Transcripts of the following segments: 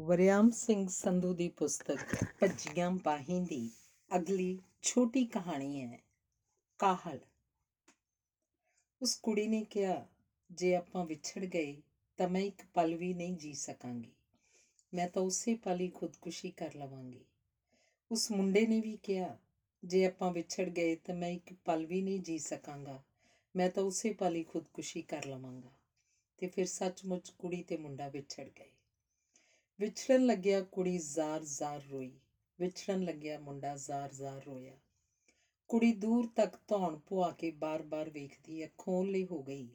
ਵਰਿਆਮ ਸਿੰਘ ਸੰਧੂ ਦੀ ਪੁਸਤਕ, ਭੱਜੀਆਂ ਬਾਹੀਂ ਦੀ ਅਗਲੀ ਛੋਟੀ ਕਹਾਣੀ ਹੈ, ਕਾਹਲ। ਉਸ ਕੁੜੀ ਨੇ ਕਿਹਾ, ਜੇ ਆਪਾਂ ਵਿਛੜ ਗਏ, ਤਾਂ ਮੈਂ ਇੱਕ ਪਲ ਵੀ ਨਹੀਂ ਜੀ ਸਕਾਂਗੀ। ਮੈਂ ਤਾਂ ਉਸੇ ਪਲ ਹੀ ਖੁਦਕੁਸ਼ੀ ਕਰ ਲਵਾਂਗੀ। ਉਸ ਮੁੰਡੇ ਨੇ ਵੀ ਕਿਹਾ, ਜੇ ਆਪਾਂ ਵਿਛੜ ਗਏ, ਤਾਂ ਮੈਂ ਇੱਕ ਪਲ ਵੀ ਨਹੀਂ ਜੀ ਸਕਾਂਗਾ। ਮੈਂ ਤਾਂ ਉਸੇ ਪਲ ਹੀ ਖੁਦਕੁਸ਼ੀ ਕਰ ਲਵਾਂਗਾ। ਤੇ ਫਿਰ ਸੱਚਮੁੱਚ ਕੁੜੀ ਤੇ ਮੁੰਡਾ ਵਿਛੜ ਗਏ। ਵਿਛੜਨ ਲੱਗਿਆ ਕੁੜੀ ਜ਼ਾਰ-ਜ਼ਾਰ ਰੋਈ, ਵਿਛੜਨ ਲੱਗਿਆ ਮੁੰਡਾ ਜ਼ਾਰ-ਜ਼ਾਰ ਰੋਇਆ। ਕੁੜੀ ਦੂਰ ਤੱਕ ਧੌਣ ਪੁਆ ਕੇ ਬਾਰ-ਬਾਰ ਵੇਖਦੀ ਅੱਖੋਂ ਓਹਲੇ ਹੋ ਗਈ।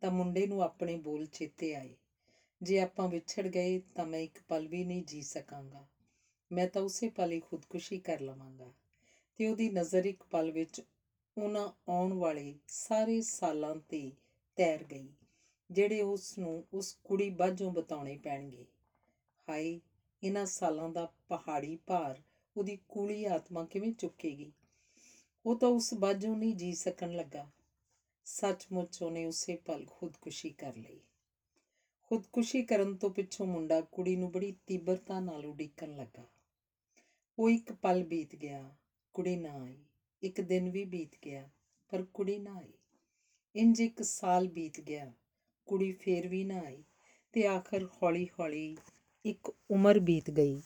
ਤਾਂ ਮੁੰਡੇ ਨੂੰ ਆਪਣੇ ਬੋਲ ਚੇਤੇ ਆਏ। ਜੇ ਆਪਾਂ ਵਿਛੜ ਗਏ ਤਾਂ ਮੈਂ ਇੱਕ ਪਲ ਵੀ ਨਹੀਂ ਜੀ ਸਕਾਂਗਾ। ਮੈਂ ਤਾਂ ਉਸੇ ਪਲ ਹੀ ਖੁਦਕੁਸ਼ੀ ਕਰ ਲਵਾਂਗਾ। ਤੇ ਉਹਦੀ ਨਜ਼ਰ ਇੱਕ ਪਲ ਵਿੱਚ ਉਹਨਾਂ ਆਉਣ ਵਾਲੇ ਸਾਰੇ ਸਾਲਾਂ ਤੇ ਤੈਰ ਗਈ, ਜਿਹੜੇ ਉਸ ਨੂੰ ਉਸ ਕੁੜੀ ਬਾਝੋਂ ਬਤਾਉਣੇ ਪੈਣਗੇ। ਹਾਏ ਇਹਨਾਂ ਸਾਲਾਂ ਦਾ ਪਹਾੜੀ ਭਾਰ ਉਹਦੀ ਕੂਲੀ ਆਤਮਾ ਕਿਵੇਂ ਚੁੱਕੇਗੀ? ਉਹ ਤਾਂ ਉਸ ਬਾਝੋਂ ਨਹੀਂ ਜੀ ਸਕਣ ਲੱਗਾ। ਸੱਚਮੁੱਚ ਉਹਨੇ ਉਸੇ ਪਲ ਖੁਦਕੁਸ਼ੀ ਕਰ ਲਈ। ਖੁਦਕੁਸ਼ੀ ਕਰਨ ਤੋਂ ਪਿੱਛੋਂ ਮੁੰਡਾ ਕੁੜੀ ਨੂੰ ਬੜੀ ਤੀਬਰਤਾ ਨਾਲ ਉਡੀਕਣ ਲੱਗਾ। ਉਹ ਇੱਕ ਪਲ ਬੀਤ ਗਿਆ, ਕੁੜੀ ਨਾ ਆਈ। ਇੱਕ ਦਿਨ ਵੀ ਬੀਤ ਗਿਆ, ਪਰ ਕੁੜੀ ਨਾ ਆਈ। ਇੰਜ ਇੱਕ ਸਾਲ ਬੀਤ ਗਿਆ, ਕੁੜੀ ਫੇਰ ਵੀ ਨਾ ਆਈ ਤੇ ਆਖਰ ਹੌਲੀ-ਹੌਲੀ ਇੱਕ ਉਮਰ ਬੀਤ ਗਈ।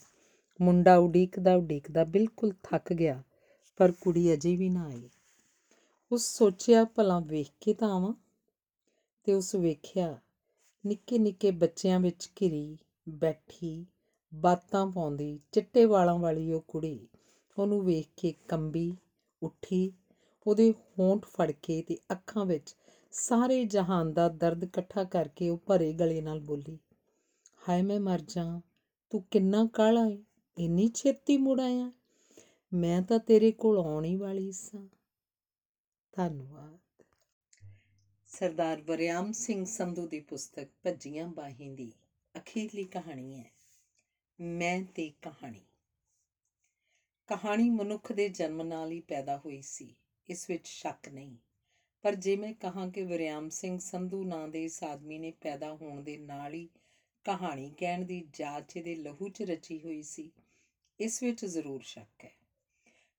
ਮੁੰਡਾ ਉਡੀਕਦਾ ਉਡੀਕਦਾ ਬਿਲਕੁਲ ਥੱਕ ਗਿਆ, ਪਰ ਕੁੜੀ ਅਜੇ ਵੀ ਨਾ ਆਈ। ਉਸ ਸੋਚਿਆ, ਭਲਾ ਵੇਖ ਕੇ ਤਾਂ ਆਵਾਂ। ਤੇ ਉਸ ਵੇਖਿਆ, ਨਿੱਕੇ ਨਿੱਕੇ ਬੱਚਿਆਂ ਵਿੱਚ ਘਿਰੀ, ਬੈਠੀ, ਬਾਤਾਂ ਪਾਉਂਦੀ, ਚਿੱਟੇ ਵਾਲਾਂ ਵਾਲੀ ਉਹ ਕੁੜੀ। ਉਹਨੂੰ ਵੇਖ ਕੇ ਕੰਬੀ, ਉੱਠੀ, ਉਹਦੇ ਹੋਂਠ ਫੜ ਕੇ ਤੇ ਅੱਖਾਂ ਵਿੱਚ ਸਾਰੇ ਜਹਾਨ ਦਾ ਦਰਦ ਇਕੱਠਾ ਕਰਕੇ ਉਹ ਭਰੇ ਗਲੇ ਨਾਲ ਬੋਲੀ ਹਾਏ ਮੈਂ ਮਰ ਜਾ, ਤੂੰ ਕਿੰਨਾ ਕਾਲਾ ਏ, ਇੰਨੀ ਛੇਤੀ ਮੁੜ ਆਇਆ। ਮੈਂ ਤਾਂ ਤੇਰੇ ਕੋਲ ਆਉਣ ਹੀ ਵਾਲੀ ਸਾਂ। ਧੰਨਵਾਦ। ਸਰਦਾਰ ਵਰਿਆਮ ਸਿੰਘ ਸੰਧੂ ਦੀ ਪੁਸਤਕ ਭੱਜੀਆਂ ਬਾਹੀਂ ਦੀ ਅਖੀਰਲੀ ਕਹਾਣੀ ਹੈ, ਮੈਂ ਤੇ ਕਹਾਣੀ। ਕਹਾਣੀ ਮਨੁੱਖ ਦੇ ਜਨਮ ਨਾਲ ਹੀ ਪੈਦਾ ਹੋਈ ਸੀ, ਇਸ ਵਿੱਚ ਸ਼ੱਕ ਨਹੀਂ। ਪਰ ਜੇ ਮੈਂ ਕਹਾਂ ਕਿ ਵਰਿਆਮ ਸਿੰਘ ਸੰਧੂ ਨਾਂ ਦੇ ਇਸ ਆਦਮੀ ਨੇ ਪੈਦਾ ਹੋਣ ਦੇ ਨਾਲ ਹੀ ਕਹਾਣੀ ਕਹਿਣ ਦੀ ਜਾਚ ਇਹਦੇ ਲਹੂ 'ਚ ਰਚੀ ਹੋਈ ਸੀ, ਇਸ ਵਿੱਚ ਜ਼ਰੂਰ ਸ਼ੱਕ ਹੈ।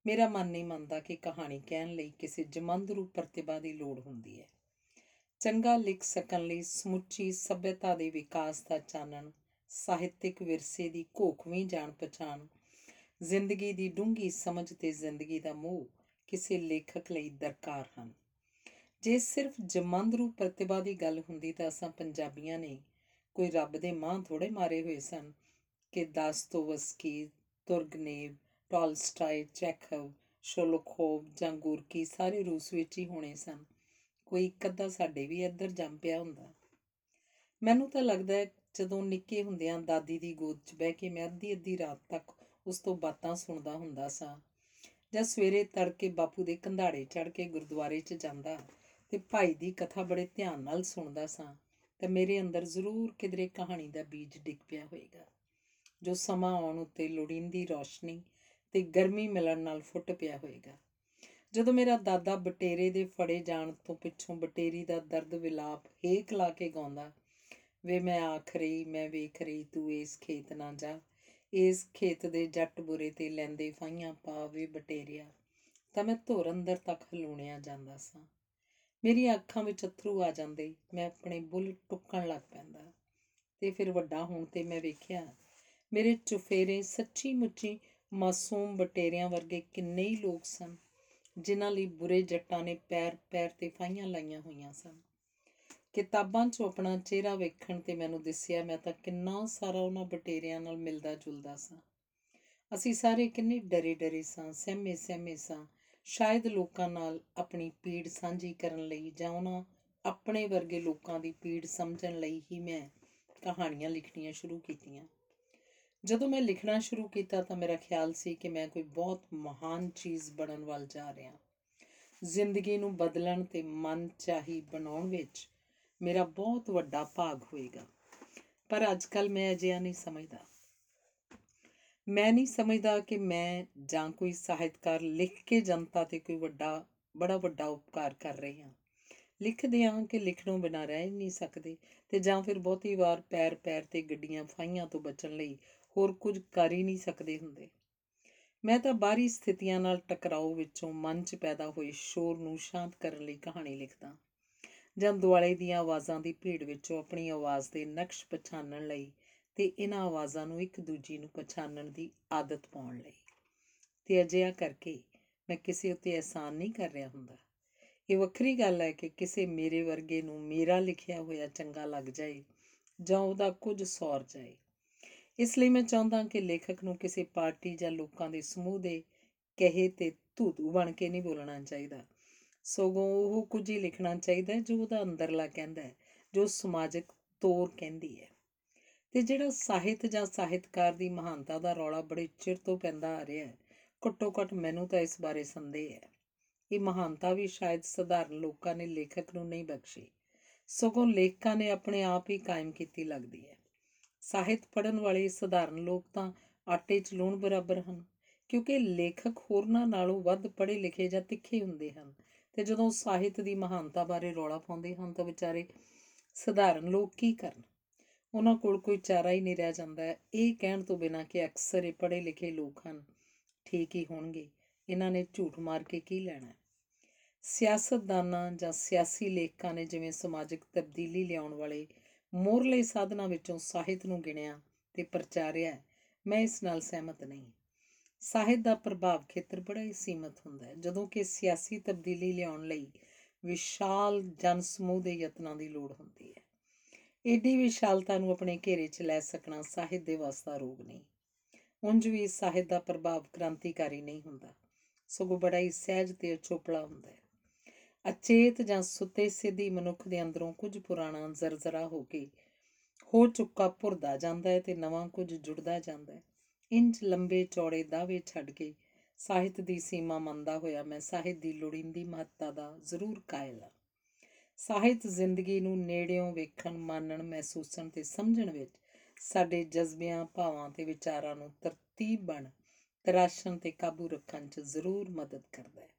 ਮੇਰਾ ਮਨ ਨਹੀਂ ਮੰਨਦਾ ਕਿ ਕਹਾਣੀ ਕਹਿਣ ਲਈ ਕਿਸੇ ਜਮੰਦਰੂ ਪ੍ਰਤਿਭਾ ਦੀ ਲੋੜ ਹੁੰਦੀ ਹੈ। ਚੰਗਾ ਲਿਖ ਸਕਣ ਲਈ ਸਮੁੱਚੀ ਸਭਿਅਤਾ ਦੇ ਵਿਕਾਸ ਦਾ ਚਾਨਣ, ਸਾਹਿਤਿਕ ਵਿਰਸੇ ਦੀ ਘੋਖਵੀਂ ਜਾਣ ਪਛਾਣ, ਜ਼ਿੰਦਗੀ ਦੀ ਡੂੰਘੀ ਸਮਝ ਤੇ ਜ਼ਿੰਦਗੀ ਦਾ ਮੋਹ ਕਿਸੇ ਲੇਖਕ ਲਈ ਦਰਕਾਰ ਹਨ। ਜੇ ਸਿਰਫ ਜਮੰਦਰੂ ਪ੍ਰਤਿਭਾ ਦੀ ਗੱਲ ਹੁੰਦੀ ਤਾਂ ਅਸਾਂ ਪੰਜਾਬੀਆਂ ਨੇ ਕੋਈ ਰੱਬ ਦੇ ਮਾਂ ਥੋੜੇ ਮਾਰੇ ਹੋਏ ਸਨ ਕਿ Dostoevsky Turgenev, Tolstoy, Chekhov, Sholokhov ਜਾਂ ਗੋਰਕੀ ਸਾਰੇ ਰੂਸ ਵਿੱਚ ਹੀ ਹੋਣੇ ਸਨ। ਕੋਈ ਇੱਕ ਅੱਧਾ ਸਾਡੇ ਵੀ ਇੱਧਰ ਜੰਮ ਪਿਆ ਹੁੰਦਾ। ਮੈਨੂੰ ਤਾਂ ਲੱਗਦਾ ਹੈ ਜਦੋਂ ਨਿੱਕੇ ਹੁੰਦਿਆਂ ਦਾਦੀ ਦੀ ਗੋਦ 'ਚ ਬਹਿ ਕੇ ਮੈਂ ਅੱਧੀ ਅੱਧੀ ਰਾਤ ਤੱਕ ਉਸ ਤੋਂ ਬਾਤਾਂ ਸੁਣਦਾ ਹੁੰਦਾ ਸਾਂ ਜਾਂ ਸਵੇਰੇ ਤੜਕੇ ਬਾਪੂ ਦੇ ਕੰਧਾੜੇ ਚੜ ਕੇ ਗੁਰਦੁਆਰੇ 'ਚ ਜਾਂਦਾ ਤੇ ਭਾਈ ਦੀ ਕਥਾ ਬੜੇ ਧਿਆਨ ਨਾਲ ਸੁਣਦਾ ਸਾਂ। ਤਾਂ ਮੇਰੇ ਅੰਦਰ ਜ਼ਰੂਰ ਕਿਧਰੇ ਕਹਾਣੀ ਦਾ ਬੀਜ ਡਿੱਗ ਪਿਆ ਹੋਵੇਗਾ ਜੋ ਸਮਾਂ ਆਉਣ ਉੱਤੇ ਲੋੜੀਂਦੀ ਰੌਸ਼ਨੀ ਤੇ ਗਰਮੀ ਮਿਲਣ ਨਾਲ ਫੁੱਟ ਪਿਆ ਹੋਵੇਗਾ ਜਦੋਂ ਮੇਰਾ ਦਾਦਾ ਬਟੇਰੇ ਦੇ ਫੜੇ ਜਾਣ ਤੋਂ ਪਿੱਛੋਂ ਬਟੇਰੀ ਦਾ ਦਰਦ ਵਿਲਾਪ ਹੇਕ ਲਾ ਕੇ ਗਾਉਂਦਾ, ਵੇ ਮੈਂ ਆਖ ਰਹੀ, ਮੈਂ ਵੇਖ ਰਹੀ, ਤੂੰ ਇਸ ਖੇਤ ਨਾ ਜਾ। ਇਸ ਖੇਤ ਦੇ ਜੱਟ ਬੁਰੇ ਤੇ ਲੈਂਦੇ ਫਾਈਆਂ ਪਾ ਵੇ ਬਟੇਰਿਆ। ਤਾਂ ਮੈਂ ਧੁਰ ਅੰਦਰ ਤੱਕ ਹਲੂਣਿਆ ਜਾਂਦਾ ਸਾਂ। ਮੇਰੀਆਂ ਅੱਖਾਂ ਵਿੱਚ ਅਥਰੂ ਆ ਜਾਂਦੇ, ਮੈਂ ਆਪਣੇ ਬੁੱਲ ਟੁੱਕਣ ਲੱਗ ਪੈਂਦਾ। ਤੇ ਫਿਰ ਵੱਡਾ ਹੋਣ ਤੇ ਮੈਂ ਵੇਖਿਆ, ਮੇਰੇ ਚੁਫੇਰੇ ਸੱਚੀ ਮੁੱਚੀ ਮਾਸੂਮ ਬਟੇਰਿਆਂ ਵਰਗੇ ਕਿੰਨੇ ਹੀ ਲੋਕ ਸਨ, ਜਿਨ੍ਹਾਂ ਲਈ ਬੁਰੇ ਜੱਟਾਂ ਨੇ ਪੈਰ ਪੈਰ ਤੇ ਫਾਈਆਂ ਲਾਈਆਂ ਹੋਈਆਂ ਸਨ। ਕਿਤਾਬਾਂ 'ਚੋਂ ਆਪਣਾ ਚਿਹਰਾ ਵੇਖਣ ਤੇ ਮੈਨੂੰ ਦਿਸਿਆ, ਮੈਂ ਤਾਂ ਕਿੰਨਾ ਸਾਰਾ ਉਹਨਾਂ ਬਟੇਰਿਆਂ ਨਾਲ ਮਿਲਦਾ ਜੁਲਦਾ ਸਾਂ। ਅਸੀਂ ਸਾਰੇ ਕਿੰਨੇ ਡਰੇ ਡਰੇ ਸਾਂ ਸਹਿਮੇ ਸਹਿਮੇ ਸਾਂ ਸ਼ਾਇਦ ਲੋਕਾਂ ਨਾਲ ਆਪਣੀ ਪੀੜ ਸਾਂਝੀ ਕਰਨ ਲਈ ਜਾਂ ਉਹਨਾਂ ਆਪਣੇ ਵਰਗੇ ਲੋਕਾਂ ਦੀ ਪੀੜ ਸਮਝਣ ਲਈ ਹੀ ਮੈਂ ਕਹਾਣੀਆਂ ਲਿਖਣੀਆਂ ਸ਼ੁਰੂ ਕੀਤੀਆਂ। ਜਦੋਂ ਮੈਂ ਲਿਖਣਾ ਸ਼ੁਰੂ ਕੀਤਾ ਤਾਂ ਮੇਰਾ ਖਿਆਲ ਸੀ ਕਿ ਮੈਂ ਕੋਈ ਬਹੁਤ ਮਹਾਨ ਚੀਜ਼ ਬਣਨ ਵੱਲ ਜਾ ਰਿਹਾ। ਜ਼ਿੰਦਗੀ ਨੂੰ ਬਦਲਣ ਤੇ ਮਨ ਚਾਹੀ ਬਣਾਉਣ ਵਿੱਚ ਮੇਰਾ ਬਹੁਤ ਵੱਡਾ ਭਾਗ ਹੋਏਗਾ। ਪਰ ਅੱਜਕੱਲ ਮੈਂ ਅਜਿਹਾ ਨਹੀਂ ਸਮਝਦਾ। ਮੈਂ ਨਹੀਂ ਸਮਝਦਾ ਕਿ ਮੈਂ ਜਾਂ ਕੋਈ ਸਾਹਿਤਕਾਰ ਲਿਖ ਕੇ ਜਨਤਾ ਤੇ ਕੋਈ ਵੱਡਾ, ਬੜਾ ਵੱਡਾ ਉਪਕਾਰ ਕਰ ਰਹੀ ਹਾਂ। ਲਿਖਦੇ ਹਾਂ ਕਿ ਲਿਖਣੋਂ ਬਿਨਾਂ ਰਹਿ ਹੀ ਨਹੀਂ ਸਕਦੇ ਤੇ ਜਾਂ ਫਿਰ ਬਹੁਤੀ ਵਾਰ ਪੈਰ ਪੈਰ ਤੇ ਗੱਡੀਆਂ ਫਾਈਆਂ ਤੋਂ ਬਚਣ ਲਈ ਹੋਰ ਕੁਝ ਕਰ ਹੀ ਨਹੀਂ ਸਕਦੇ ਹੁੰਦੇ। ਮੈਂ ਤਾਂ ਬਾਹਰੀ ਸਥਿਤੀਆਂ ਨਾਲ ਟਕਰਾਓ ਵਿੱਚੋਂ ਮਨ 'ਚ ਪੈਦਾ ਹੋਏ ਸ਼ੋਰ ਨੂੰ ਸ਼ਾਂਤ ਕਰਨ ਲਈ ਕਹਾਣੀ ਲਿਖਦਾ ਜਾਂ ਦੁਆਲੇ ਦੀਆਂ ਆਵਾਜ਼ਾਂ ਦੀ ਭੀੜ ਵਿੱਚੋਂ ਆਪਣੀ ਆਵਾਜ਼ ਦੇ ਨਕਸ਼ ਪਛਾਣਨ ਲਈ ਤੇ ਇਹਨਾਂ ਆਵਾਜ਼ਾਂ ਨੂੰ ਇੱਕ ਦੂਜੀ ਨੂੰ ਪਛਾਣਨ ਦੀ ਆਦਤ ਪਾਉਣ ਲਈ। ਤੇ ਅਜਿਹਾ ਕਰਕੇ ਮੈਂ ਕਿਸੇ ਉੱਤੇ ਅਹਿਸਾਨ ਨਹੀਂ ਕਰ ਰਿਹਾ ਹੁੰਦਾ। ਇਹ ਵੱਖਰੀ ਗੱਲ ਹੈ ਕਿ ਕਿਸੇ ਮੇਰੇ ਵਰਗੇ ਨੂੰ ਮੇਰਾ ਲਿਖਿਆ ਹੋਇਆ ਚੰਗਾ ਲੱਗ ਜਾਏ ਜਾਂ ਉਹਦਾ ਕੁਝ ਸੌਰ ਜਾਏ। ਇਸ ਲਈ ਮੈਂ ਚਾਹੁੰਦਾ ਕਿ ਲੇਖਕ ਨੂੰ ਕਿਸੇ ਪਾਰਟੀ ਜਾਂ ਲੋਕਾਂ ਦੇ ਸਮੂਹ ਦੇ ਕਹੇ ਤੇ ਧੂਤੂ ਬਣ ਕੇ ਨਹੀਂ ਬੋਲਣਾ ਚਾਹੀਦਾ। ਸਗੋਂ ਉਹ ਕੁਝ ਹੀ ਲਿਖਣਾ ਚਾਹੀਦਾ ਹੈ ਜੋ ਉਹਦਾ ਅੰਦਰਲਾ ਕਹਿੰਦਾ ਹੈ, ਜੋ ਸਮਾਜਿਕ ਤੋਰ ਕਹਿੰਦੀ ਹੈ। ਤੇ ਜਿਹੜਾ ਸਾਹਿਤ ਜਾਂ ਸਾਹਿਤਕਾਰ ਦੀ ਮਹਾਨਤਾ ਦਾ ਰੌਲਾ ਬੜੇ ਚਿਰ ਤੋਂ ਪੈਂਦਾ ਆ ਰਿਹਾ ਹੈ, ਘੱਟੋ ਘੱਟ ਮੈਨੂੰ ਤਾਂ ਇਸ ਬਾਰੇ ਸੰਦੇਹ ਹੈ। ਇਹ ਮਹਾਨਤਾ ਵੀ ਸ਼ਾਇਦ ਸਧਾਰਨ ਲੋਕਾਂ ਨੇ ਲੇਖਕ ਨੂੰ ਨਹੀਂ ਬਖਸ਼ੀ, ਸਗੋਂ ਲੇਖਕਾਂ ਨੇ ਆਪਣੇ ਆਪ ਹੀ ਕਾਇਮ ਕੀਤੀ ਲੱਗਦੀ ਹੈ। ਸਾਹਿਤ ਪੜ੍ਹਨ ਵਾਲੇ ਸਧਾਰਨ ਲੋਕ ਤਾਂ ਆਟੇ 'ਚ ਲੂਣ ਬਰਾਬਰ ਹਨ, ਕਿਉਂਕਿ ਲੇਖਕ ਹੋਰਨਾਂ ਨਾਲੋਂ ਵੱਧ ਪੜ੍ਹੇ ਲਿਖੇ ਜਾਂ ਤਿੱਖੇ ਹੁੰਦੇ ਹਨ, ਤੇ ਜਦੋਂ ਸਾਹਿਤ ਦੀ ਮਹਾਨਤਾ ਬਾਰੇ ਰੌਲਾ ਪਾਉਂਦੇ ਹਨ ਤਾਂ ਵਿਚਾਰੇ ਸਧਾਰਨ ਲੋਕ ਕੀ ਕਰਨ? ਉਹਨਾਂ ਕੋਲ ਕੋਈ ਚਾਰਾ ਹੀ ਨਹੀਂ ਰਹਿ ਜਾਂਦਾ। ਹੈ ਇਹ ਕਹਿਣ ਤੋਂ ਬਿਨਾਂ ਕਿ ਅਕਸਰ ਇਹ ਪੜ੍ਹੇ ਲਿਖੇ ਲੋਕ ਹਨ ਠੀਕ ਹੀ ਹੋਣਗੇ। ਇਹਨਾਂ ਨੇ ਝੂਠ ਮਾਰ ਕੇ ਕੀ ਲੈਣਾ? ਹੈ ਸਿਆਸਤਦਾਨਾਂ ਜਾਂ ਸਿਆਸੀ ਲੇਖਕਾਂ ਨੇ ਜਿਵੇਂ ਸਮਾਜਿਕ ਤਬਦੀਲੀ ਲਿਆਉਣ ਵਾਲੇ ਮੋਰਲੇ ਸਾਧਨਾਂ ਵਿੱਚੋਂ ਸਾਹਿਤ ਨੂੰ ਗਿਣਿਆ ਤੇ ਪ੍ਰਚਾਰਿਆ ਹੈ, ਮੈਂ ਇਸ ਨਾਲ ਸਹਿਮਤ ਨਹੀਂ। ਸਾਹਿਤ ਦਾ ਪ੍ਰਭਾਵ ਖੇਤਰ ਬੜਾ ਹੀ ਸੀਮਤ ਹੁੰਦਾ ਹੈ। ਜਦੋਂ ਕਿ ਸਿਆਸੀ ਤਬਦੀਲੀ ਲਿਆਉਣ ਲਈ ਵਿਸ਼ਾਲ ਜਨ ਸਮੂਹ ਦੇ ਯਤਨਾਂ ਦੀ ਲੋੜ ਹੁੰਦੀ ਹੈ। ਏਡੀ ਵਿਸ਼ਾਲਤਾ ਨੂੰ ਆਪਣੇ ਘੇਰੇ 'ਚ ਲੈ ਸਕਣਾ ਸਾਹਿਤ ਦੇ ਵਾਸਤਾ ਰੋਗ ਨਹੀਂ। ਉਂਝ ਵੀ ਸਾਹਿਤ ਦਾ ਪ੍ਰਭਾਵ ਕ੍ਰਾਂਤੀਕਾਰੀ ਨਹੀਂ ਹੁੰਦਾ। ਸਗੋਂ ਬੜਾ ਹੀ ਸਹਿਜ ਤੇ ਅਚੋਪੜਾ ਹੁੰਦਾ ਹੈ। ਅਚੇਤ ਜਾਂ ਸੁੱਤੇ ਸਿੱਧੀ ਮਨੁੱਖ ਦੇ ਅੰਦਰੋਂ ਕੁਝ ਪੁਰਾਣਾ ਜ਼ਰਜ਼ਰਾ ਹੋ ਕੇ ਹੋ ਚੁੱਕਾ ਭੁਰਦਾ ਜਾਂਦਾ ਹੈ ਤੇ ਨਵਾਂ ਕੁਝ ਜੁੜਦਾ ਜਾਂਦਾ ਹੈ। ਇੰਜ ਲੰਬੇ ਚੌੜੇ ਦਾਅਵੇ ਛੱਡ ਕੇ ਸਾਹਿਤ ਦੀ ਸੀਮਾ ਮੰਨਦਾ ਹੋਇਆ ਮੈਂ ਸਾਹਿਤ ਦੀ ਲੋੜੀਂਦੀ ਮਹੱਤਤਾ ਦਾ ਜ਼ਰੂਰ ਕਾਇਲ ਹਾਂ। ਸਾਹਿਤ ਜ਼ਿੰਦਗੀ ਨੂੰ ਨੇੜਿਓਂ ਵੇਖਣ ਮਾਨਣ ਮਹਿਸੂਸਣ ਤੇ ਸਮਝਣ ਵਿੱਚ ਸਾਡੇ ਜਜ਼ਬਿਆਂ, ਭਾਵਾਂ ਤੇ ਵਿਚਾਰਾਂ ਨੂੰ ਤਰਤੀਬ ਬਣ, ਤਰਾਸ਼ਣ ਤੇ ਕਾਬੂ ਰੱਖਣ 'ਚ ਜ਼ਰੂਰ ਮਦਦ ਕਰਦਾ ਹੈ।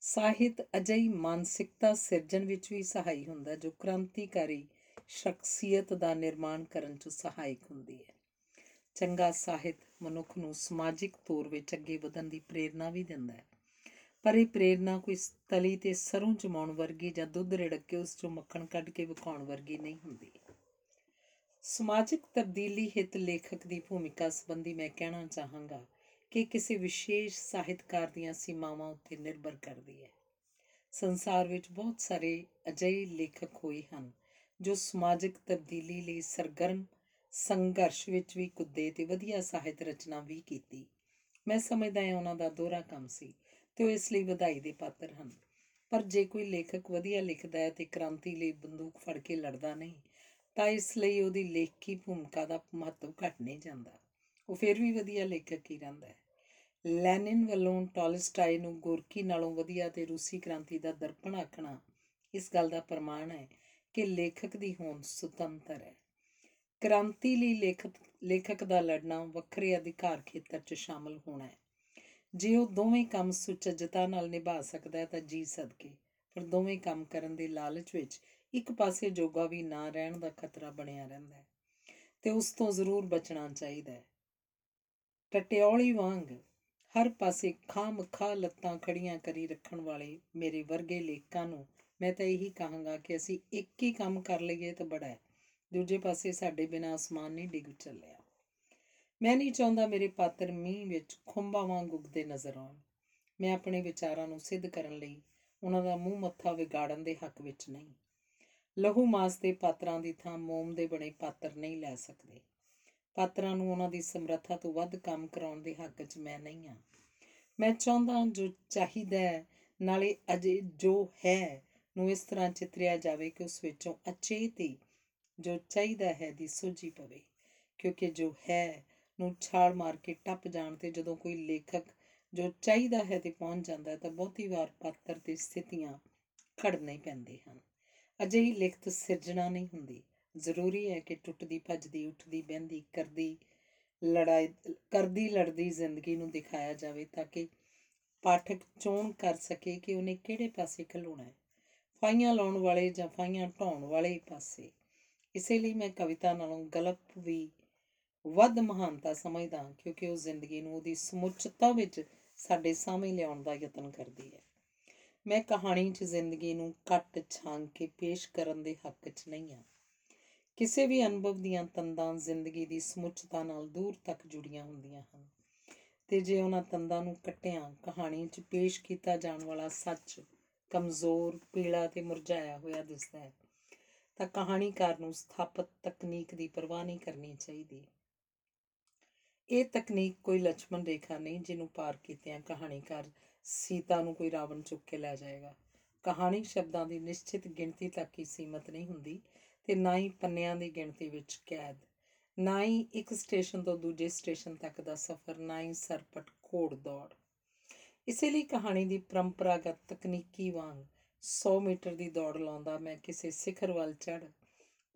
ਸਾਹਿਤ ਅਜਿਹੀ ਮਾਨਸਿਕਤਾ ਸਿਰਜਣ ਵਿੱਚ ਵੀ ਸਹਾਈ ਹੁੰਦਾ ਹੈ, ਜੋ ਕ੍ਰਾਂਤੀਕਾਰੀ ਸ਼ਖਸੀਅਤ ਦਾ ਨਿਰਮਾਣ ਕਰਨ 'ਚ ਸਹਾਇਕ ਹੁੰਦੀ ਹੈ। ਚੰਗਾ ਸਾਹਿਤ ਮਨੁੱਖ ਨੂੰ ਸਮਾਜਿਕ ਤੌਰ ਵਿੱਚ ਅੱਗੇ ਵਧਣ ਦੀ ਪ੍ਰੇਰਣਾ ਵੀ ਦਿੰਦਾ ਹੈ। ਪਰ ਇਹ ਪ੍ਰੇਰਣਾ ਕੋਈ ਤਲੀ ਤੇ ਸਰੋਂ ਜਮਾਉਣ ਵਰਗੀ ਜਾਂ ਦੁੱਧ ਰਿੜਕ ਕੇ ਉਸ ਚੋਂ ਮੱਖਣ ਕੱਢ ਕੇ ਵਿਖਾਉਣ ਵਰਗੀ ਨਹੀਂ ਹੁੰਦੀ। ਸਮਾਜਿਕ ਤਬਦੀਲੀ ਹਿੱਤ ਲੇਖਕ ਦੀ ਭੂਮਿਕਾ ਸੰਬੰਧੀ ਮੈਂ ਕਹਿਣਾ ਚਾਹਾਂਗਾ ਕਿ ਕਿਸੇ ਵਿਸ਼ੇਸ਼ ਸਾਹਿਤਕਾਰ ਦੀਆਂ ਸੀਮਾਵਾਂ ਉੱਤੇ ਨਿਰਭਰ ਕਰਦੀ ਹੈ। ਸੰਸਾਰ ਵਿੱਚ ਬਹੁਤ ਸਾਰੇ ਅਜਿਹੇ ਲੇਖਕ ਹੋਏ ਹਨ ਜੋ ਸਮਾਜਿਕ ਤਬਦੀਲੀ ਲਈ ਸਰਗਰਮ, ਸੰਘਰਸ਼ ਵਿੱਚ ਵੀ ਕੁੱਦੇ ਤੇ ਵਧੀਆ ਸਾਹਿਤ ਰਚਨਾ ਵੀ ਕੀਤੀ। ਮੈਂ ਸਮਝਦਾ ਹਾਂ ਉਹਨਾਂ ਦਾ ਦੋਹਰਾ ਕੰਮ ਸੀ। ਤੇ ਉਹ ਇਸ ਲਈ ਵਧਾਈ ਦੇ ਪਾਤਰ ਹਨ। ਪਰ ਜੇ ਕੋਈ ਲੇਖਕ ਵਧੀਆ ਲਿਖਦਾ ਹੈ ਤੇ ਕ੍ਰਾਂਤੀ ਲਈ ਬੰਦੂਕ ਫੜ ਕੇ ਲੜਦਾ ਨਹੀਂ, ਤਾਂ ਇਸ ਲਈ ਉਹਦੀ ਲੇਖਕੀ ਭੂਮਿਕਾ ਦਾ ਮਹੱਤਵ ਘਟ ਨਹੀਂ ਜਾਂਦਾ। ਉਹ ਫਿਰ ਵੀ ਵਧੀਆ ਲੇਖਕ ਹੀ ਰਹਿੰਦਾ ਹੈ। ਲੈਨਿਨ ਵੱਲੋਂ ਟੋਲਸਟਾਏ ਨੂੰ ਗੋਰਕੀ ਨਾਲੋਂ ਵਧੀਆ ਤੇ ਰੂਸੀ ਕ੍ਰਾਂਤੀ ਦਾ ਦਰਪਣ ਆਖਣਾ ਇਸ ਗੱਲ ਦਾ ਪ੍ਰਮਾਣ ਹੈ ਕਿ ਲੇਖਕ ਦੀ ਹੋਂਦ ਸੁਤੰਤਰ ਹੈ। ਕ੍ਰਾਂਤੀ ਲਈ ਲੇਖਕ ਲੇਖਕ ਦਾ ਲੜਨਾ ਵੱਖਰੇ ਅਧਿਕਾਰ ਖੇਤਰ 'ਚ ਸ਼ਾਮਲ ਹੋਣਾ ਹੈ। ਜੇ ਉਹ ਦੋਵੇਂ ਕੰਮ ਸੁਚੱਜਤਾ ਨਾਲ ਨਿਭਾ ਸਕਦਾ ਹੈ ਤਾਂ ਜੀ ਸਦਕੇ। ਪਰ ਦੋਵੇਂ ਕੰਮ ਕਰਨ ਦੇ ਲਾਲਚ ਵਿੱਚ ਇੱਕ ਪਾਸੇ ਜੋਗਾ ਵੀ ਨਾ ਰਹਿਣ ਦਾ ਖਤਰਾ ਬਣਿਆ ਰਹਿੰਦਾ ਹੈ ਤੇ ਉਸ ਤੋਂ ਜ਼ਰੂਰ ਬਚਣਾ ਚਾਹੀਦਾ ਹੈ। ਟਟਿਓਲੀ ਵਾਂਗ ਹਰ ਪਾਸੇ ਖਾਮ ਖਾ ਲੱਤਾਂ ਖੜੀਆਂ ਕਰੀ ਰੱਖਣ ਵਾਲੇ ਮੇਰੇ ਵਰਗੇ ਲੇਖਕਾਂ ਨੂੰ ਮੈਂ ਤਾਂ ਇਹੀ ਕਹਾਂਗਾ ਕਿ ਅਸੀਂ ਇੱਕ ਹੀ ਕੰਮ ਕਰ ਲਈਏ ਤਾਂ ਬੜਾ ਹੈ। ਦੂਜੇ ਪਾਸੇ ਸਾਡੇ ਬਿਨਾਂ ਅਸਮਾਨ ਨਹੀਂ ਡਿੱਗ ਚੱਲਿਆ। ਮੈਂ ਨਹੀਂ ਚਾਹੁੰਦਾ ਮੇਰੇ ਪਾਤਰ ਮੀਂਹ ਵਿੱਚ ਖੁੰਬਾਂ ਵਾਂਗ ਉੱਗਦੇ ਨਜ਼ਰ ਆਉਣ। ਮੈਂ ਆਪਣੇ ਵਿਚਾਰਾਂ ਨੂੰ ਸਿੱਧ ਕਰਨ ਲਈ ਉਹਨਾਂ ਦਾ ਮੂੰਹ ਮੱਥਾ ਵਿਗਾੜਨ ਦੇ ਹੱਕ ਵਿੱਚ ਨਹੀਂ। ਲਹੂ ਮਾਸ ਦੇ ਪਾਤਰਾਂ ਦੀ ਥਾਂ ਮੋਮ ਦੇ ਬਣੇ ਪਾਤਰ ਨਹੀਂ ਲੈ ਸਕਦੇ। ਪਾਤਰਾਂ ਨੂੰ ਉਹਨਾਂ ਦੀ ਸਮਰੱਥਾ ਤੋਂ ਵੱਧ ਕੰਮ ਕਰਾਉਣ ਦੇ ਹੱਕ 'ਚ ਮੈਂ ਨਹੀਂ ਹਾਂ। ਮੈਂ ਚਾਹੁੰਦਾ ਜੋ ਚਾਹੀਦਾ ਹੈ, ਨਾਲੇ ਅਜੇ ਜੋ ਹੈ ਨੂੰ ਇਸ ਤਰ੍ਹਾਂ ਚਿਤਰਿਆ ਜਾਵੇ ਕਿ ਉਸ ਵਿੱਚੋਂ ਅਚੇਤੀ ਜੋ ਚਾਹੀਦਾ ਹੈ ਦੀ ਸੋਝੀ ਪਵੇ, ਕਿਉਂਕਿ ਜੋ ਹੈ ਨੂੰ ਛਾਲ ਮਾਰ ਕੇ ਟੱਪ ਜਾਣ ਤੇ ਜਦੋਂ ਕੋਈ ਲੇਖਕ ਜੋ ਚਾਹੀਦਾ ਹੈ ਤੇ ਪਹੁੰਚ ਜਾਂਦਾ ਹੈ ਤਾਂ ਬਹੁਤੀ ਵਾਰ ਪਾਤਰ ਤੇ ਸਥਿਤੀਆਂ ਖੜਨੇ ਹੀ ਪੈਂਦੇ ਹਨ। ਅਜਿਹੀ ਲਿਖਤ ਸਿਰਜਣਾ ਨਹੀਂ ਹੁੰਦੀ। ਜ਼ਰੂਰੀ ਹੈ ਕਿ ਟੁੱਟਦੀ, ਭੱਜਦੀ, ਉੱਠਦੀ, ਬਹਿੰਦੀ, ਕਰਦੀ, ਲੜਾਈ, ਕਰਦੀ, ਲੜਦੀ ਜ਼ਿੰਦਗੀ ਨੂੰ ਦਿਖਾਇਆ ਜਾਵੇ ਤਾਂ ਕਿ ਪਾਠਕ ਚੋਣ ਕਰ ਸਕੇ ਕਿ ਉਹਨੇ ਕਿਹੜੇ ਪਾਸੇ ਖਲੋਣਾ ਹੈ। ਫਾਈਆਂ ਲਾਉਣ ਵਾਲੇ ਜਾਂ ਫਾਈਆਂ ਢਾਉਣ ਵਾਲੇ ਪਾਸੇ। ਇਸੇ ਲਈ ਮੈਂ ਕਵਿਤਾ ਨਾਲੋਂ ਗਲਪ ਵੀ ਵੱਧ ਮਹਾਨਤਾ ਸਮਝਦਾ ਹਾਂ, ਕਿਉਂਕਿ ਉਹ ਜ਼ਿੰਦਗੀ ਨੂੰ ਉਹਦੀ ਸਮੁੱਚਤਾ ਵਿੱਚ ਸਾਡੇ ਸਾਹਮਣੇ ਲਿਆਉਣ ਦਾ ਯਤਨ ਕਰਦੀ ਹੈ। ਮੈਂ ਕਹਾਣੀ 'ਚ ਜ਼ਿੰਦਗੀ ਨੂੰ ਕੱਟ ਛਾਂਗ ਕੇ ਪੇਸ਼ ਕਰਨ ਦੇ ਹੱਕ 'ਚ ਨਹੀਂ ਹਾਂ। ਕਿਸੇ ਵੀ ਅਨੁਭਵ ਦੀਆਂ ਤੰਦਾਂ ਜ਼ਿੰਦਗੀ ਦੀ ਸਮੁੱਚਤਾ ਨਾਲ ਦੂਰ ਤੱਕ ਜੁੜੀਆਂ ਹੁੰਦੀਆਂ ਹਨ। ਤੇ ਜੇ ਉਹਨਾਂ ਤੰਦਾਂ ਨੂੰ ਕੱਟਿਆਂ, ਕਹਾਣੀ 'ਚ ਪੇਸ਼ ਕੀਤਾ ਜਾਣ ਵਾਲਾ ਸੱਚ ਕਮਜ਼ੋਰ ਪੀਲਾ ਤੇ ਮੁਰਝਾਇਆ ਹੋਇਆ ਦਿਸਦਾ ਹੈ, ਤਾਂ ਕਹਾਣੀਕਾਰ ਨੂੰ ਸਥਾਪਤ ਤਕਨੀਕ ਦੀ ਪਰਵਾਹ ਨਹੀਂ ਕਰਨੀ ਚਾਹੀਦੀ। ਇਹ ਤਕਨੀਕ ਕੋਈ ਲక్ష్మణ ਰੇਖਾ ਨਹੀਂ ਜਿਹਨੂੰ ਪਾਰ ਕੀਤਿਆਂ ਕਹਾਣੀਕਾਰ ਸੀਤਾ ਨੂੰ ਕੋਈ ਰਾਵਣ ਚੁੱਕ ਕੇ ਲੈ ਜਾਏਗਾ। ਕਹਾਣੀਕ ਸ਼ਬਦਾਂ ਦੀ ਨਿਸ਼ਚਿਤ ਗਿਣਤੀ ਤੱਕ ਹੀ ਸੀਮਤ ਨਹੀਂ ਹੁੰਦੀ ਤੇ ਨਾ ਹੀ ਪੰਨਿਆਂ ਦੀ ਗਿਣਤੀ ਵਿੱਚ ਕੈਦ। ਨਾ ਹੀ ਇੱਕ ਸਟੇਸ਼ਨ ਤੋਂ ਦੂਜੇ ਸਟੇਸ਼ਨ ਤੱਕ ਦਾ ਸਫ਼ਰ, ਨਾ ਹੀ ਸਰਪਟ ਘੋੜ ਦੌੜ। ਇਸੇ ਲਈ ਕਹਾਣੀ ਦੀ ਪਰੰਪਰਾਗਤ ਤਕਨੀਕੀ ਵਾਂਗ 100 ਮੀਟਰ ਦੀ ਦੌੜ ਲਾਉਂਦਾ ਮੈਂ ਕਿਸੇ ਸਿਖਰ ਵੱਲ ਚੜ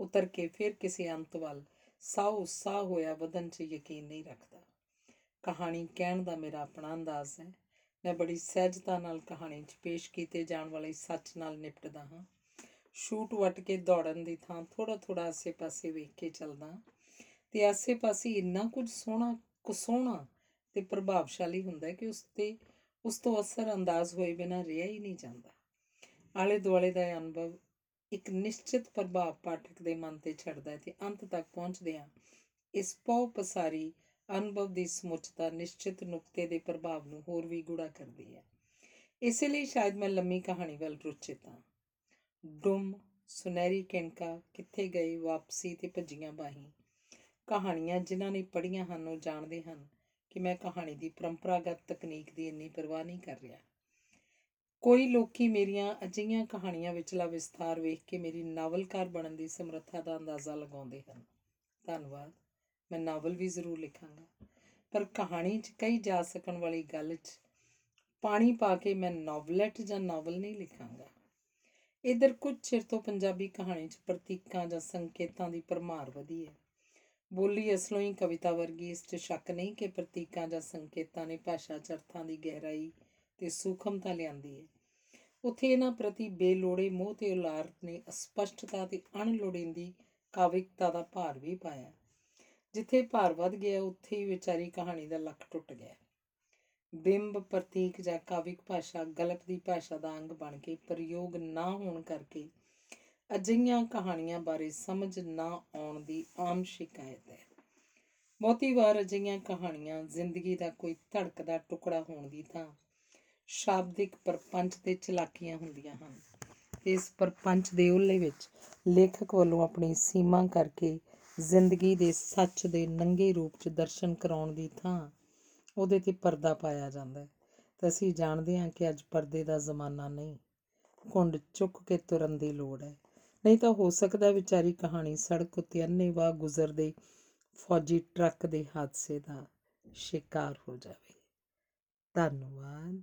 ਉਤਰ ਕੇ ਫਿਰ ਕਿਸੇ ਅੰਤ ਵੱਲ ਸਾਹ ਸਾਹ ਹੋਇਆ ਵਧਨ 'ਚ ਯਕੀਨ ਨਹੀਂ ਰੱਖਦਾ। ਕਹਾਣੀ ਕਹਿਣ ਦਾ ਮੇਰਾ ਆਪਣਾ ਅੰਦਾਜ਼ ਹੈ। ਮੈਂ ਬੜੀ ਸਹਿਜਤਾ ਨਾਲ ਕਹਾਣੀ 'ਚ ਪੇਸ਼ ਕੀਤੇ ਜਾਣ ਵਾਲੇ ਸੱਚ ਨਾਲ ਨਿਪਟਦਾ ਹਾਂ। ਸ਼ੂਟ ਵੱਟ ਕੇ ਦੌੜਨ ਦੀ ਥਾਂ ਥੋੜਾ ਥੋੜਾ ਆਸੇ-ਪਾਸੇ ਵੇਖ ਕੇ ਚੱਲਦਾ ਤੇ ਆਸੇ-ਪਾਸੇ ਇੰਨਾ ਕੁਝ ਸੋਹਣਾ, ਕੁਸੋਹਣਾ ਤੇ ਪ੍ਰਭਾਵਸ਼ਾਲੀ ਹੁੰਦਾ ਹੈ ਕਿ ਉਸ ਤੇ, ਉਸ ਤੋਂ ਅਸਰ ਅੰਦਾਜ਼ ਹੋਏ ਬਿਨਾਂ ਰਿਹਾ ਹੀ ਨਹੀਂ ਜਾਂਦਾ। ਆਲੇ ਦੁਆਲੇ ਦਾ ਇਹ ਅਨੁਭਵ ਇੱਕ ਨਿਸ਼ਚਿਤ ਪ੍ਰਭਾਵ ਪਾਠਕ ਦੇ ਮਨ ਤੇ ਛੱਡਦਾ ਹੈ ਤੇ ਅੰਤ ਤੱਕ ਪਹੁੰਚਦਿਆਂ ਇਸ ਪਉ ਪਸਾਰੀ ਅਨੁਭਵ ਦੀ ਸਮੁੱਚਤਾ ਨਿਸ਼ਚਿਤ ਨੁਕਤੇ ਦੇ ਪ੍ਰਭਾਵ ਨੂੰ ਹੋਰ ਵੀ ਗੂੜਾ ਕਰਦੀ ਹੈ। ਇਸੇ ਲਈ ਸ਼ਾਇਦ ਮੈਂ ਲੰਮੀ ਕਹਾਣੀ ਵੱਲ ਰੁਚਿਤ ਹਾਂ। ਡੁੰਮ, ਸੁਨਹਿਰੀ ਕਿਣਕਾ, ਕਿੱਥੇ ਗਏ, ਵਾਪਸੀ ਤੇ ਭੱਜੀਆਂ ਬਾਹੀਂ। ਕਹਾਣੀਆਂ ਜਿਨ੍ਹਾਂ ਨੇ ਪੜ੍ਹੀਆਂ ਹਨ ਉਹ ਜਾਣਦੇ ਹਨ ਕਿ ਮੈਂ ਕਹਾਣੀ ਦੀ ਪਰੰਪਰਾਗਤ ਤਕਨੀਕ ਦੀ ਇੰਨੀ ਪਰਵਾਹ ਨਹੀਂ ਕਰ ਰਿਹਾ। ਕੋਈ ਲੋਕੀ ਮੇਰੀਆਂ ਅਜਿਹੀਆਂ ਕਹਾਣੀਆਂ ਵਿਚਲਾ ਵਿਸਥਾਰ ਵੇਖ ਕੇ ਮੇਰੀ ਨਾਵਲਕਾਰ ਬਣਨ ਦੀ ਸਮਰੱਥਾ ਦਾ ਅੰਦਾਜ਼ਾ ਲਗਾਉਂਦੇ ਹਨ। ਧੰਨਵਾਦ। ਮੈਂ ਨਾਵਲ ਵੀ ਜ਼ਰੂਰ ਲਿਖਾਂਗਾ। ਪਰ ਕਹਾਣੀ 'ਚ ਕਹੀ ਜਾ ਸਕਣ ਵਾਲੀ ਗੱਲ 'ਚ ਪਾਣੀ ਪਾ ਕੇ ਮੈਂ ਨੋਵਲਟ ਜਾਂ ਨਾਵਲ ਨਹੀਂ ਲਿਖਾਂਗਾ। ਇਧਰ ਕੁਝ ਚਿਰ ਤੋਂ ਪੰਜਾਬੀ ਕਹਾਣੀ 'ਚ ਪ੍ਰਤੀਕਾਂ ਜਾਂ ਸੰਕੇਤਾਂ ਦੀ ਭਰਮਾਰ ਵਧੀ ਹੈ। ਬੋਲੀ ਅਸਲੋਂ ਹੀ ਕਵਿਤਾ ਵਰਗੀ ਇਸ 'ਚ ਸ਼ੱਕ ਨਹੀਂ ਕਿ ਪ੍ਰਤੀਕਾਂ ਜਾਂ ਸੰਕੇਤਾਂ ਨੇ ਭਾਸ਼ਾ 'ਚ ਅਰਥਾਂ ਦੀ ਗਹਿਰਾਈ ਤੇ ਸੂਖਮਤਾ ਲਿਆਂਦੀ ਹੈ ਉਥੇ ਇਹਨਾਂ ਪ੍ਰਤੀ ਬੇਲੋੜੇ ਮੋਹ ਤੇ ਉਲਾਰ ਨੇ ਅਸਪਸ਼ਟਤਾ ਤੇ ਅਣਲੋੜੀਂਦੀ ਕਾਵਿਕਤਾ ਦਾ ਭਾਰ ਵੀ ਪਾਇਆ। ਜਿੱਥੇ ਭਾਰ ਵੱਧ ਗਿਆ, ਉੱਥੇ ਹੀ ਵਿਚਾਰੀ ਕਹਾਣੀ ਦਾ ਲੱਕ ਟੁੱਟ ਗਿਆ। ਬਿੰਬ, ਪ੍ਰਤੀਕ ਜਾਂ ਕਾਵਿਕ ਭਾਸ਼ਾ ਗਲਪ ਦੀ ਭਾਸ਼ਾ ਦਾ ਅੰਗ ਬਣ ਕੇ ਪ੍ਰਯੋਗ ਨਾ ਹੋਣ ਕਰਕੇ ਅਜਿਹੀਆਂ ਕਹਾਣੀਆਂ ਬਾਰੇ ਸਮਝ ਨਾ ਆਉਣ ਦੀ ਆਮ ਸ਼ਿਕਾਇਤ ਹੈ। ਬਹੁਤੀ ਵਾਰ ਅਜਿਹੀਆਂ ਕਹਾਣੀਆਂ ਜ਼ਿੰਦਗੀ ਦਾ ਕੋਈ ਧੜਕਦਾ ਟੁਕੜਾ ਹੋਣ ਦੀ ਥਾਂ ਸ਼ਾਬਦਿਕ ਪਰਪੰਚ ਤੇ ਚਲਾਕੀਆਂ ਹੁੰਦੀਆਂ ਹਨ। ਤੇ ਇਸ ਪਰਪੰਚ ਦੇ ਉੱਲੇ ਵਿੱਚ ਲੇਖਕ ਵੱਲੋਂ ਆਪਣੀ ਸੀਮਾ ਕਰਕੇ ਜ਼ਿੰਦਗੀ ਦੇ ਸੱਚ ਦੇ ਨੰਗੇ ਰੂਪ 'ਚ ਦਰਸ਼ਨ ਕਰਾਉਣ ਦੀ ਥਾਂ ਉਹਦੇ ਤੇ ਪਰਦਾ ਪਾਇਆ ਜਾਂਦਾ ਹੈ। ਤਾਂ ਅਸੀਂ ਜਾਣਦੇ ਹਾਂ ਕਿ ਅੱਜ ਪਰਦੇ ਦਾ ਜ਼ਮਾਨਾ ਨਹੀਂ ਕੁੰਡ ਚੁੱਕ ਕੇ ਤੁਰਨ ਦੀ ਲੋੜ ਹੈ। ਨਹੀਂ ਤਾਂ ਹੋ ਸਕਦਾ ਵਿਚਾਰੀ ਕਹਾਣੀ ਸੜਕ ਉੱਤੇ ਅੰਨੇਵਾਹ ਗੁਜ਼ਰਦੇ ਫੌਜੀ ਟਰੱਕ ਦੇ ਹਾਦਸੇ ਦਾ ਸ਼ਿਕਾਰ ਹੋ ਜਾਵੇ। ਧੰਨਵਾਦ।